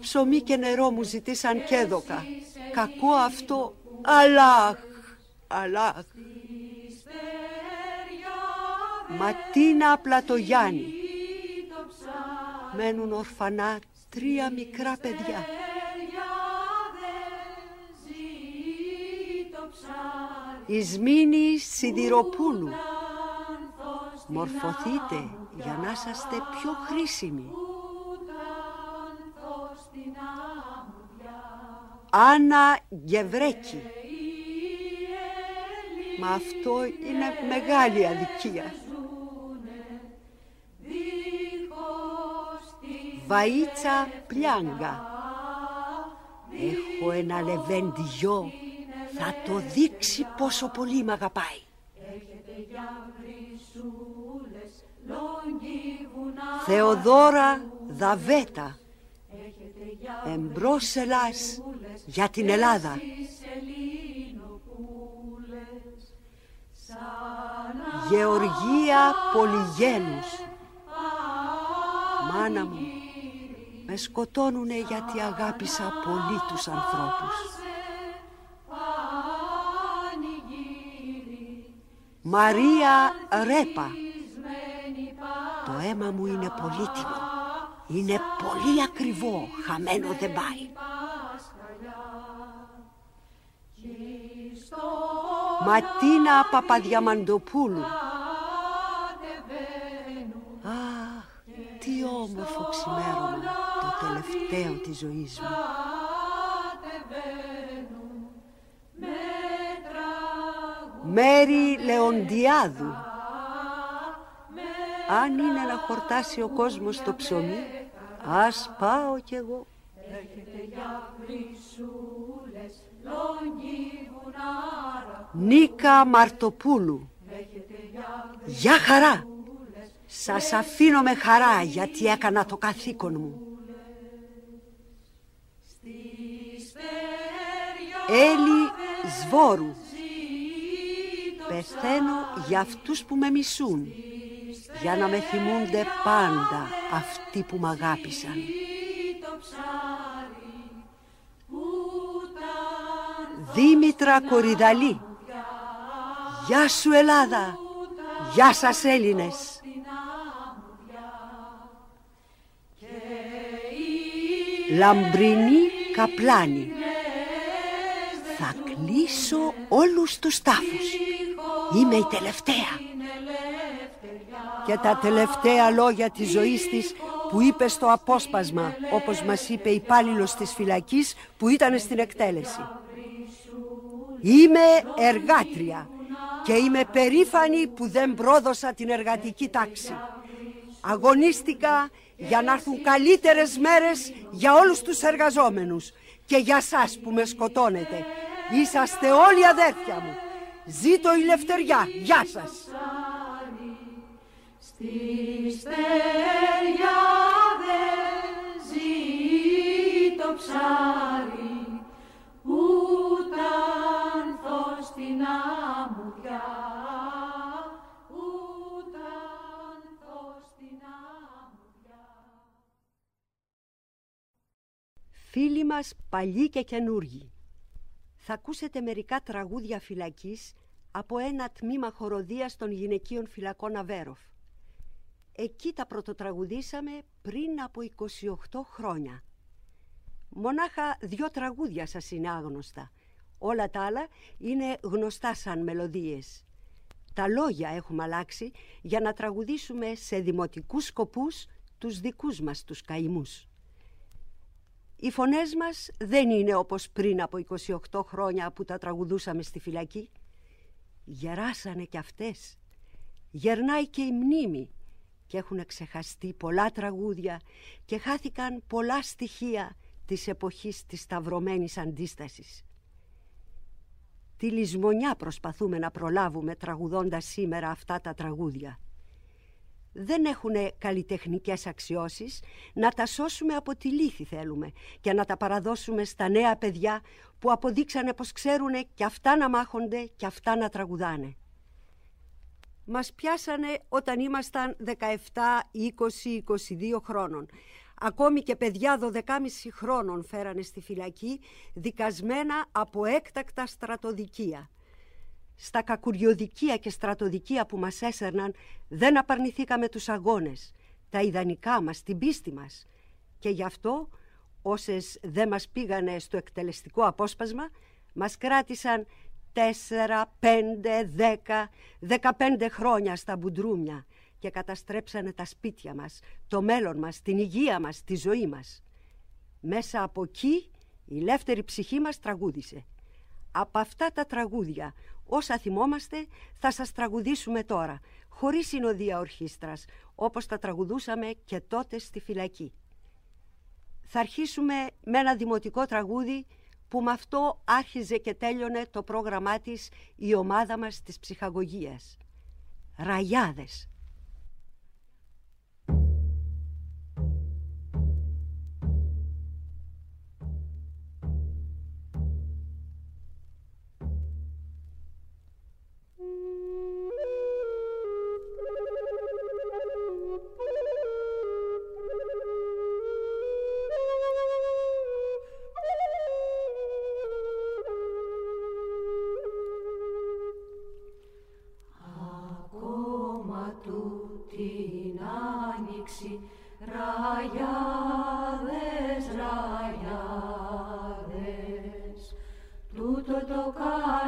Ψωμί και νερό μου ζητήσαν και έδωκα Κακό αυτό. Αλάχ Αλάχ Ματίνα Πλατογιάννη Μένουν ορφανά τρία μικρά παιδιά Ισμήνη Σιδηροπούλου. Μορφωθείτε για να είσαστε πιο χρήσιμοι. Άννα Γεβρέκη Μα αυτό είναι μεγάλη αδικία. Βαΐτσα Πλιάγκα. Έχω ένα λεβέντι γιο Θα το δείξει πόσο πολύ μ' αγαπάει. Θεοδόρα Δαβέτα Εμπρός Ελλάς για την Ελλάδα. Γεωργία Πολυγένους. Μάνα μου Με σκοτώνουνε γιατί αγάπησα πολύ τους ανθρώπους Μαρία Ρέπα. Το αίμα μου είναι πολύτιμο. Είναι πολύ ακριβό. Χαμένο δεν πάει. Ματίνα Παπαδιαμαντοπούλου. Αχ, τι όμορφο ξημέρωμα το τελευταίο της ζωής μου. Μέρη Λεοντιάδου. Αν είναι να χορτάσει ο κόσμος το ψωμί Ας πάω κι εγώ. Νίκα Μαρτοπούλου. Γεια χαρά. Σας αφήνω με χαρά γιατί έκανα το καθήκον μου. Έλλη Σβόρου Πεθαίνω για αυτούς που με μισούν για να με θυμούνται πάντα αυτοί που μ' αγάπησαν. Δήμητρα Κορυδαλή Γεια σου Ελλάδα Γεια σας Έλληνες Λαμπρινή Καπλάνη Θα κλείσω όλους τους τάφους Είμαι η τελευταία Και τα τελευταία λόγια της ζωής της που είπε στο απόσπασμα όπως μας είπε υπάλληλος της φυλακής που ήταν στην εκτέλεση Είμαι εργάτρια και είμαι περήφανη που δεν πρόδωσα την εργατική τάξη. Αγωνίστηκα για να έρθουν καλύτερες μέρες για όλους τους εργαζόμενους και για σας που με σκοτώνετε. Είσαστε όλοι αδέρφια μου. Ζήτω η λευτεριά. Γεια σας. Στη στεριά ζήτω ψάρι Ούταν θω στην αμμουδιά, ούταν θω στην αμμουδιά. Φίλοι μας παλιοί και καινούργοι, θα ακούσετε μερικά τραγούδια φυλακής από ένα τμήμα χοροδίας των γυναικείων φυλακών Αβέροφ. Εκεί τα πρωτοτραγουδήσαμε πριν από 28 χρόνια. Μονάχα δυο τραγούδια σας είναι άγνωστα. Όλα τα άλλα είναι γνωστά σαν μελωδίες. Τα λόγια έχουμε αλλάξει για να τραγουδήσουμε σε δημοτικούς σκοπούς τους δικούς μας τους καημούς. Οι φωνές μας δεν είναι όπως πριν από 28 χρόνια που τα τραγουδούσαμε στη φυλακή. Γεράσανε κι αυτές. Γερνάει και η μνήμη και έχουν ξεχαστεί πολλά τραγούδια και χάθηκαν πολλά στοιχεία της εποχής της σταυρωμένης αντίστασης. Τη λησμονιά προσπαθούμε να προλάβουμε τραγουδώντας σήμερα αυτά τα τραγούδια. Δεν έχουν καλλιτεχνικές αξιώσεις, να τα σώσουμε από τη λύθη θέλουμε και να τα παραδώσουμε στα νέα παιδιά που αποδείξανε πως ξέρουν και αυτά να μάχονται και αυτά να τραγουδάνε. Μας πιάσανε όταν ήμασταν 17, 20, 22 χρόνων Ακόμη και παιδιά 12,5 χρόνων φέρανε στη φυλακή, δικασμένα από έκτακτα στρατοδικεία. Στα κακουριοδικεία και στρατοδικεία που μας έσερναν δεν απαρνηθήκαμε τους αγώνες, τα ιδανικά μας, την πίστη μας. Και γι' αυτό όσες δεν μας πήγανε στο εκτελεστικό απόσπασμα, μας κράτησαν 4, 5, 10, 15 χρόνια στα μπουντρούμια και καταστρέψανε τα σπίτια μας, το μέλλον μας, την υγεία μας, τη ζωή μας. Μέσα από εκεί η ελεύθερη ψυχή μας τραγούδισε. Από αυτά τα τραγούδια, όσα θυμόμαστε, θα σας τραγουδήσουμε τώρα, χωρίς συνοδεία ορχήστρας, όπως τα τραγουδούσαμε και τότε στη φυλακή. Θα αρχίσουμε με ένα δημοτικό τραγούδι που με αυτό άρχιζε και τέλειωνε το πρόγραμμά της η ομάδα μας της ψυχαγωγίας. Ραγιάδες.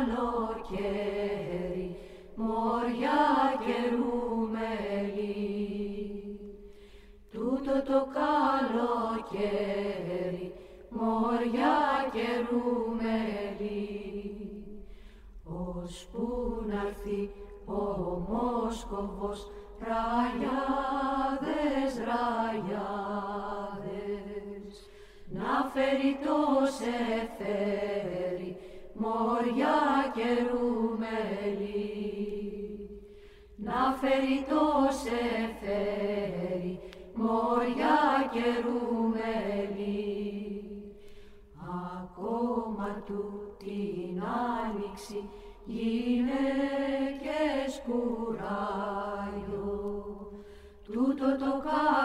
καλοκαίρι μωριά και ρούμελι. Τούτο το καλοκαίρι μωριά και ρούμελι. Ως που να'ρθεί ο Μόσκοβος ραγιάδες, ραγιάδες, να φέρει το σε φέρει μόρια και ρούμελι, Να φέρει το σε φέρει, μόρια και ρούμελι, Ακόμα του την άνοιξη γυναίκες κουράγιο. Τούτο το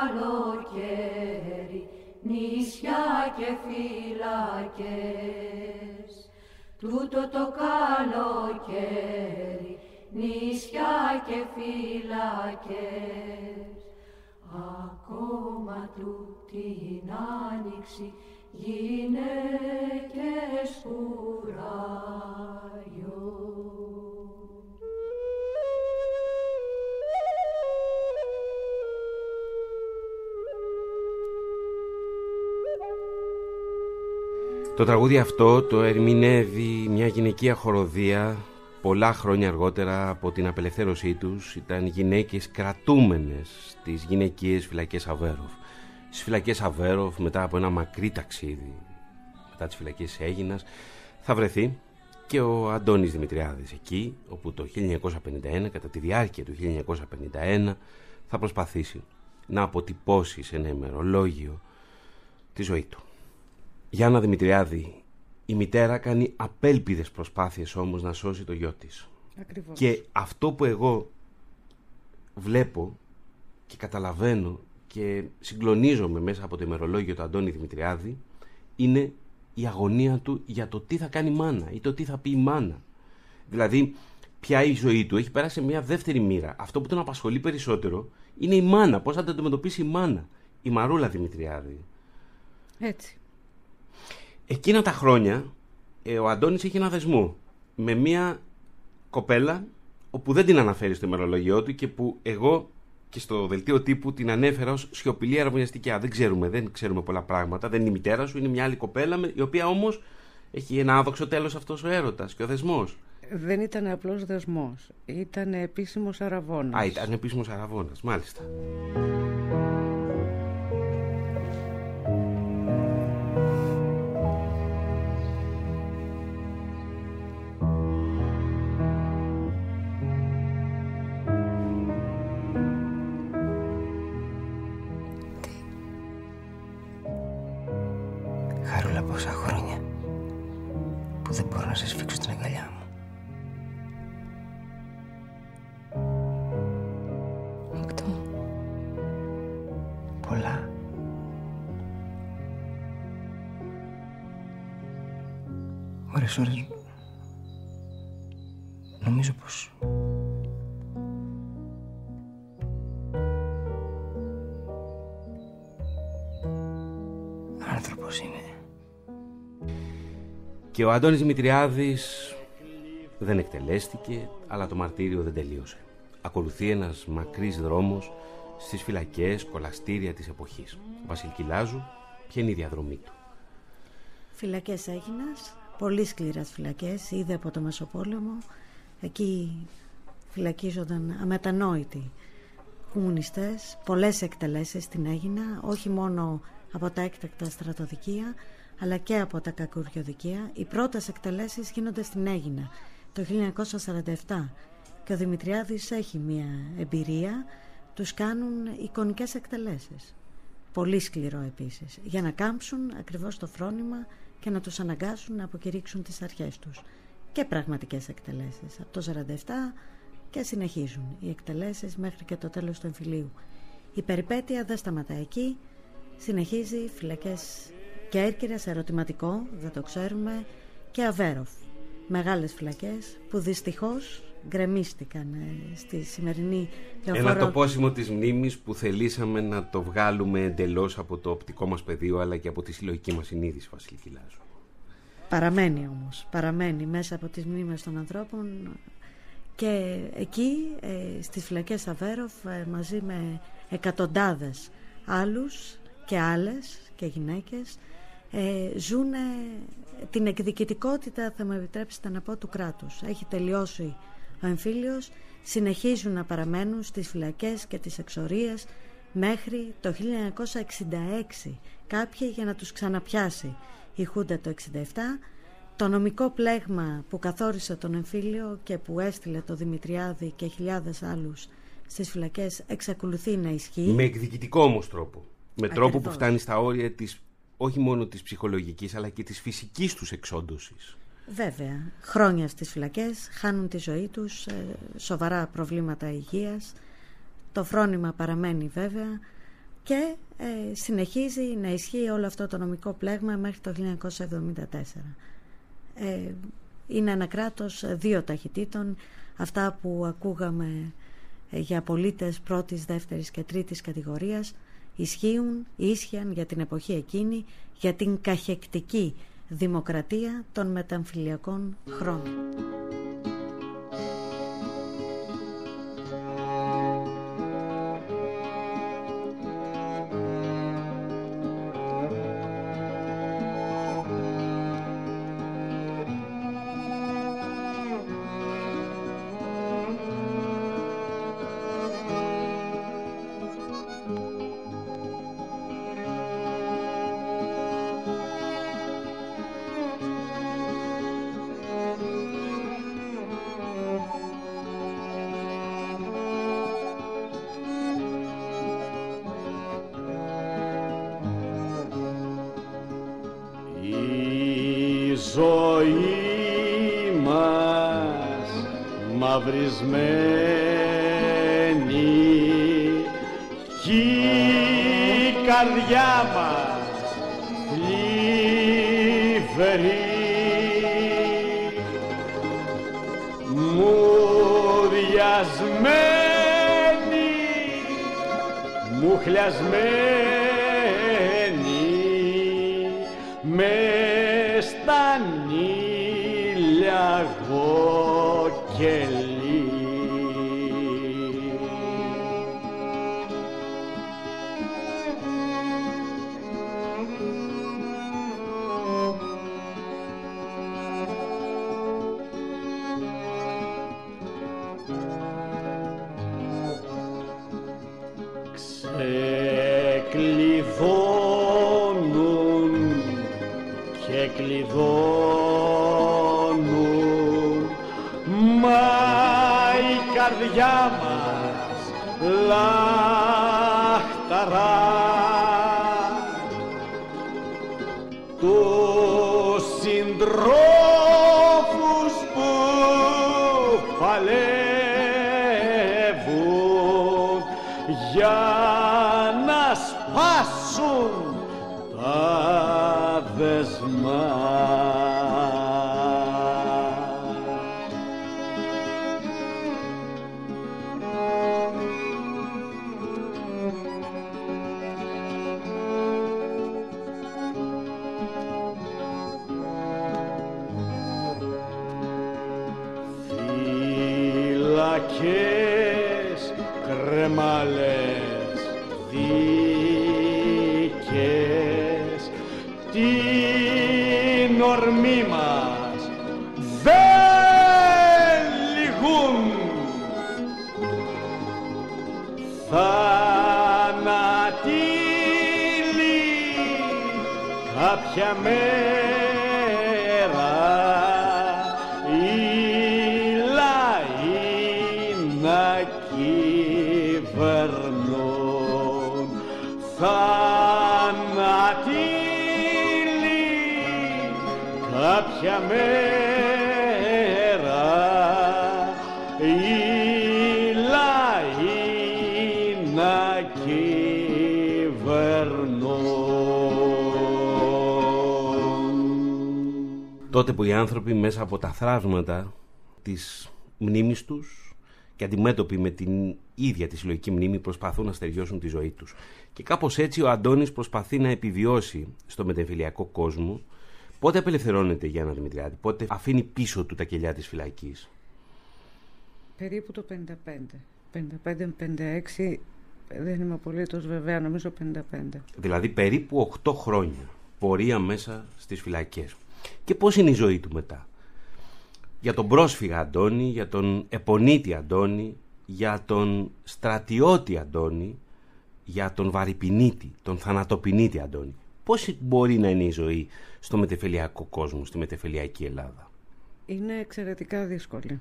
καλοκαίρι νησιά και φυλακές Τούτο το καλοκαίρι νησιά και φυλακές. Ακόμα του την άνοιξη γυναίκες κουράγιο. Το τραγούδι αυτό το ερμηνεύει μια γυναικεία χοροδία πολλά χρόνια αργότερα από την απελευθέρωσή τους ήταν γυναίκες κρατούμενες στις γυναικείες φυλακές Αβέροφ. Στις φυλακές Αβέροφ μετά από ένα μακρύ ταξίδι μετά τις φυλακές Έγινας θα βρεθεί και ο Αντώνης Δημητριάδης εκεί όπου το 1951 κατά τη διάρκεια του 1951 θα προσπαθήσει να αποτυπώσει σε ένα ημερολόγιο τη ζωή του. Γιάννα Δημητριάδη, η μητέρα κάνει απέλπιδες προσπάθειες όμως να σώσει το γιο της. Ακριβώς. Και αυτό που εγώ βλέπω και καταλαβαίνω και συγκλονίζομαι μέσα από το ημερολόγιο του Αντώνη Δημητριάδη είναι η αγωνία του για το τι θα κάνει η μάνα ή το τι θα πει η μάνα. Δηλαδή, πια η ζωή του έχει περάσει σε μια δεύτερη μοίρα. Αυτό που τον απασχολεί περισσότερο είναι η μάνα. Πώς θα την αντιμετωπίσει η μάνα. Η Μαρούλα Δημητριάδη. Έτσι. Εκείνα τα χρόνια ε, ο Αντώνης είχε ένα δεσμό με μια κοπέλα όπου δεν την αναφέρει στο ημερολόγιο του και που εγώ και στο δελτίο τύπου την ανέφερα ως σιωπηλή αραβωνιαστικιά. Δεν ξέρουμε, δεν ξέρουμε πολλά πράγματα. Δεν είναι η μητέρα σου, είναι μια άλλη κοπέλα με- η οποία όμως έχει ένα άδοξο τέλος αυτός ο έρωτας και ο δεσμός. Δεν ήταν απλώς δεσμός. Ήταν επίσημος αραβώνας. Α, ήταν επίσημος αραβώνας, μάλιστα. Νομίζω πως... Άνθρωπος είναι. Και ο Αντώνης Δημητριάδης δεν εκτελέστηκε, αλλά το μαρτύριο δεν τελείωσε. Ακολουθεί ένας μακρύς δρόμος στις φυλακές, κολαστήρια της εποχής. Ο Βασίλ Κιλάζου, ποια είναι η διαδρομή του; Φυλακές Έγινας, πολύ σκληρές φυλακές, είδε από το Μεσοπόλεμο. Εκεί φυλακίζονταν αμετανόητοι κομμουνιστές, πολλές εκτελέσεις στην Έγινα, όχι μόνο από τα έκτακτα στρατοδικεία, αλλά και από τα κακουριοδικεία. Οι πρώτες εκτελέσεις γίνονται στην Έγινα το 1947 και ο Δημητριάδης έχει μια εμπειρία, τους κάνουν εικονικές εκτελέσεις. Πολύ σκληρό επίσης, για να κάμψουν ακριβώς το φρόνημα και να τους αναγκάσουν να αποκηρύξουν τις αρχές τους. Και πραγματικές εκτελέσεις. Από το 47 και συνεχίζουν οι εκτελέσεις μέχρι και το τέλος του εμφυλίου. Η περιπέτεια δεν σταματά εκεί, συνεχίζει φυλακές Κέρκυρας, ερωτηματικό, δεν το ξέρουμε, και Αβέροφ. Μεγάλες φυλακές που δυστυχώς γκρεμίστηκαν ε, στη σημερινή Ένα λεωφόρο τοπόσιμο της μνήμης που θελήσαμε να το βγάλουμε εντελώς από το οπτικό μας πεδίο αλλά και από τη συλλογική μας συνείδηση, Βασίλη Κιλάζου. Παραμένει όμως, παραμένει μέσα από τις μνήμες των ανθρώπων και εκεί ε, στις φυλακές Αβέροφ ε, μαζί με εκατοντάδες άλλους και άλλες και γυναίκες ε, ζουν την εκδικητικότητα θα με επιτρέψετε να πω του κράτους. Έχει τελειώσει ο εμφύλιος, συνεχίζουν να παραμένουν στις φυλακές και τις εξορίες μέχρι το 1966 κάποιοι για να τους ξαναπιάσει η Χούντα το 67 Το νομικό πλέγμα που καθόρισε τον εμφύλιο και που έστειλε το Δημητριάδη και χιλιάδες άλλους στις φυλακές εξακολουθεί να ισχύει. Με εκδικητικό όμως τρόπο. Με τρόπο που Ακριβώς. φτάνει στα όρια της, όχι μόνο της ψυχολογικής αλλά και της φυσικής τους εξόντωσης. Βέβαια, χρόνια στις φυλακές, χάνουν τη ζωή τους, ε, σοβαρά προβλήματα υγείας. Το φρόνημα παραμένει βέβαια και ε, συνεχίζει να ισχύει όλο αυτό το νομικό πλέγμα μέχρι το 1974. Ε, είναι ένα κράτος δύο ταχυτήτων, αυτά που ακούγαμε ε, για πολίτες πρώτης, δεύτερης και τρίτης κατηγορίας ισχύουν, ίσχυαν για την εποχή εκείνη, για την καχεκτική δημοκρατία των μεταμφυλιακών χρόνων. Μαυρισμένη κι η καρδιά μας θλιβερή. Μουδιασμένη μουχλιασμένη φυλακές, κρεμάλες, δίκες, την ορμή μας δεν λυγούν. Θανατήλοι κάποια μέρα κάποια μέρα οι λαοί να κυβερνούν. Τότε που οι άνθρωποι μέσα από τα θράσματα της μνήμης τους και αντιμέτωποι με την ίδια τη συλλογική μνήμη προσπαθούν να στεριώσουν τη ζωή τους. Και κάπως έτσι ο Αντώνης προσπαθεί να επιβιώσει στο μετεμφυλιακό κόσμο. Πότε απελευθερώνεται Γιάννα Δημητριάδη, πότε αφήνει πίσω του τα κελιά της φυλακής; Περίπου το 55. 55-56 δεν είμαι απολύτως βεβαία, νομίζω 55. Δηλαδή περίπου 8 χρόνια πορεία μέσα στις φυλακές. Και πώς είναι η ζωή του μετά; Για τον πρόσφυγα Αντώνη, για τον επονίτη Αντώνη, για τον στρατιώτη Αντώνη, για τον βαρυπινίτη, τον θανατοπινίτη Αντώνη. Πώς μπορεί να είναι η ζωή στο μετεφελιακό κόσμο, στη μετεφελιακή Ελλάδα; Είναι εξαιρετικά δύσκολη.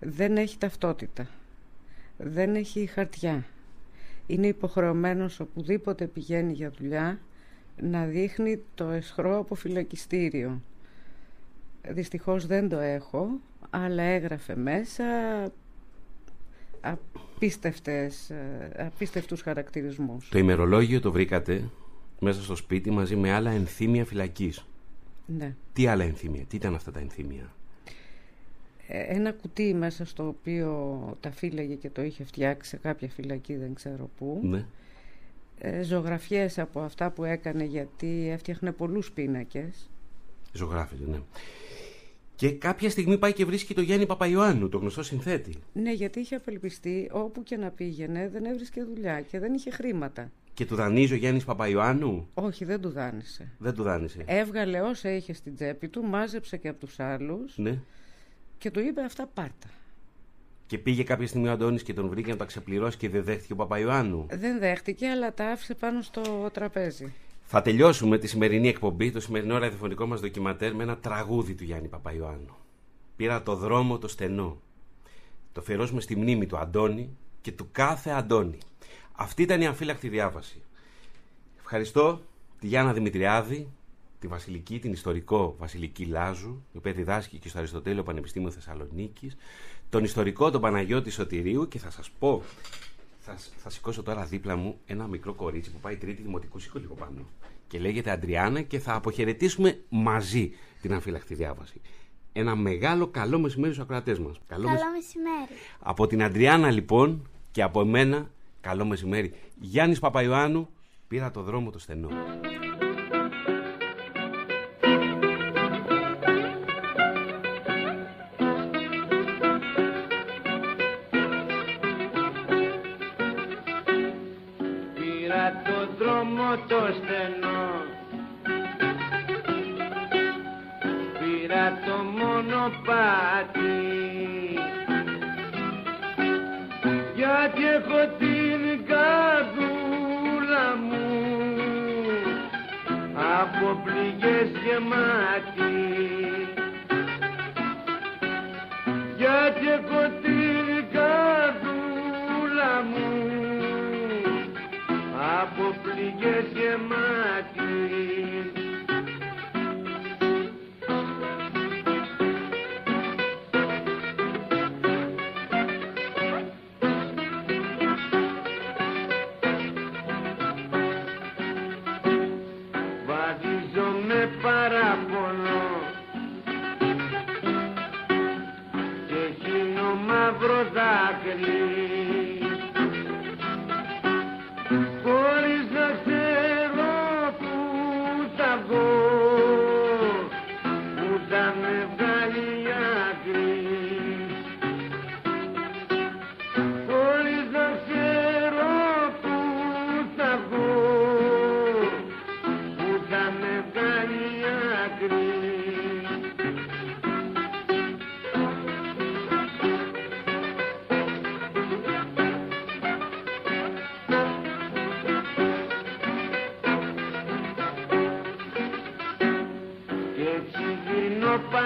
Δεν έχει ταυτότητα. Δεν έχει χαρτιά. Είναι υποχρεωμένος οπουδήποτε πηγαίνει για δουλειά να δείχνει το εσχρό από φυλακιστήριο. Δυστυχώς δεν το έχω, αλλά έγραφε μέσα απίστευτες, ε, απίστευτους χαρακτηρισμούς. Το ημερολόγιο το βρήκατε; Μέσα στο σπίτι μαζί με άλλα ενθύμια φυλακής. Ναι. Τι άλλα ενθύμια, τι ήταν αυτά τα ενθύμια; Ε, Ένα κουτί μέσα στο οποίο τα φύλαγε και το είχε φτιάξει σε κάποια φυλακή δεν ξέρω πού. Ναι. Ε, ζωγραφιές από αυτά που έκανε γιατί έφτιαχνε πολλούς πίνακες. Ζωγράφησε, ναι. Και κάποια στιγμή πάει και βρίσκει το Γιάννη Παπαϊωάννου, το γνωστό συνθέτη. Ναι, γιατί είχε απελπιστεί όπου και να πήγαινε δεν έβρισκε δουλειά και δεν είχε χρήματα. Και του δανείζει ο Γιάννης Παπαϊωάννου; Όχι, δεν του δάνεισε. Δεν του δάνεισε. Έβγαλε όσα είχε στην τσέπη του, μάζεψε και από τους άλλους Ναι. και του είπε αυτά πάρτα. Και πήγε κάποια στιγμή ο Αντώνης και τον βρήκε να τα ξεπληρώσει και δεν δέχτηκε ο Παπαϊωάννου; Δεν δέχτηκε, αλλά τα άφησε πάνω στο τραπέζι. Θα τελειώσουμε τη σημερινή εκπομπή, το σημερινό ραδιοφωνικό μας ντοκιματέρ με ένα τραγούδι του Γιάννη Παπαϊωάννου. Πήρα το δρόμο το στενό. Το φερώσουμε στη μνήμη του Αντώνη και του κάθε Αντώνη. Αυτή ήταν η αμφύλακτη διάβαση. Ευχαριστώ τη Γιάννα Δημητριάδη, τη Βασιλική, την ιστορικό Βασιλική Λάζου, η οποία διδάσκει και στο Αριστοτέλειο Πανεπιστήμιο Θεσσαλονίκης, τον ιστορικό τον Παναγιώτη Σωτηρίου και θα σας πω, θα, θα σηκώσω τώρα δίπλα μου ένα μικρό κορίτσι που πάει τρίτη δημοτικού, σήκω λίγο πάνω και λέγεται Αντριάννα και θα αποχαιρετήσουμε μαζί την αμφύλακτη διάβαση. Ένα μεγάλο καλό μεσημέρι στους ακροατές μας. Καλό, μεσ- Καλό μεσημέρι. από την Αντριάννα λοιπόν και από εμένα, καλό μεσημέρι. Γιάννης Παπαϊωάννου, πήρα το δρόμο το στενό.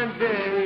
day.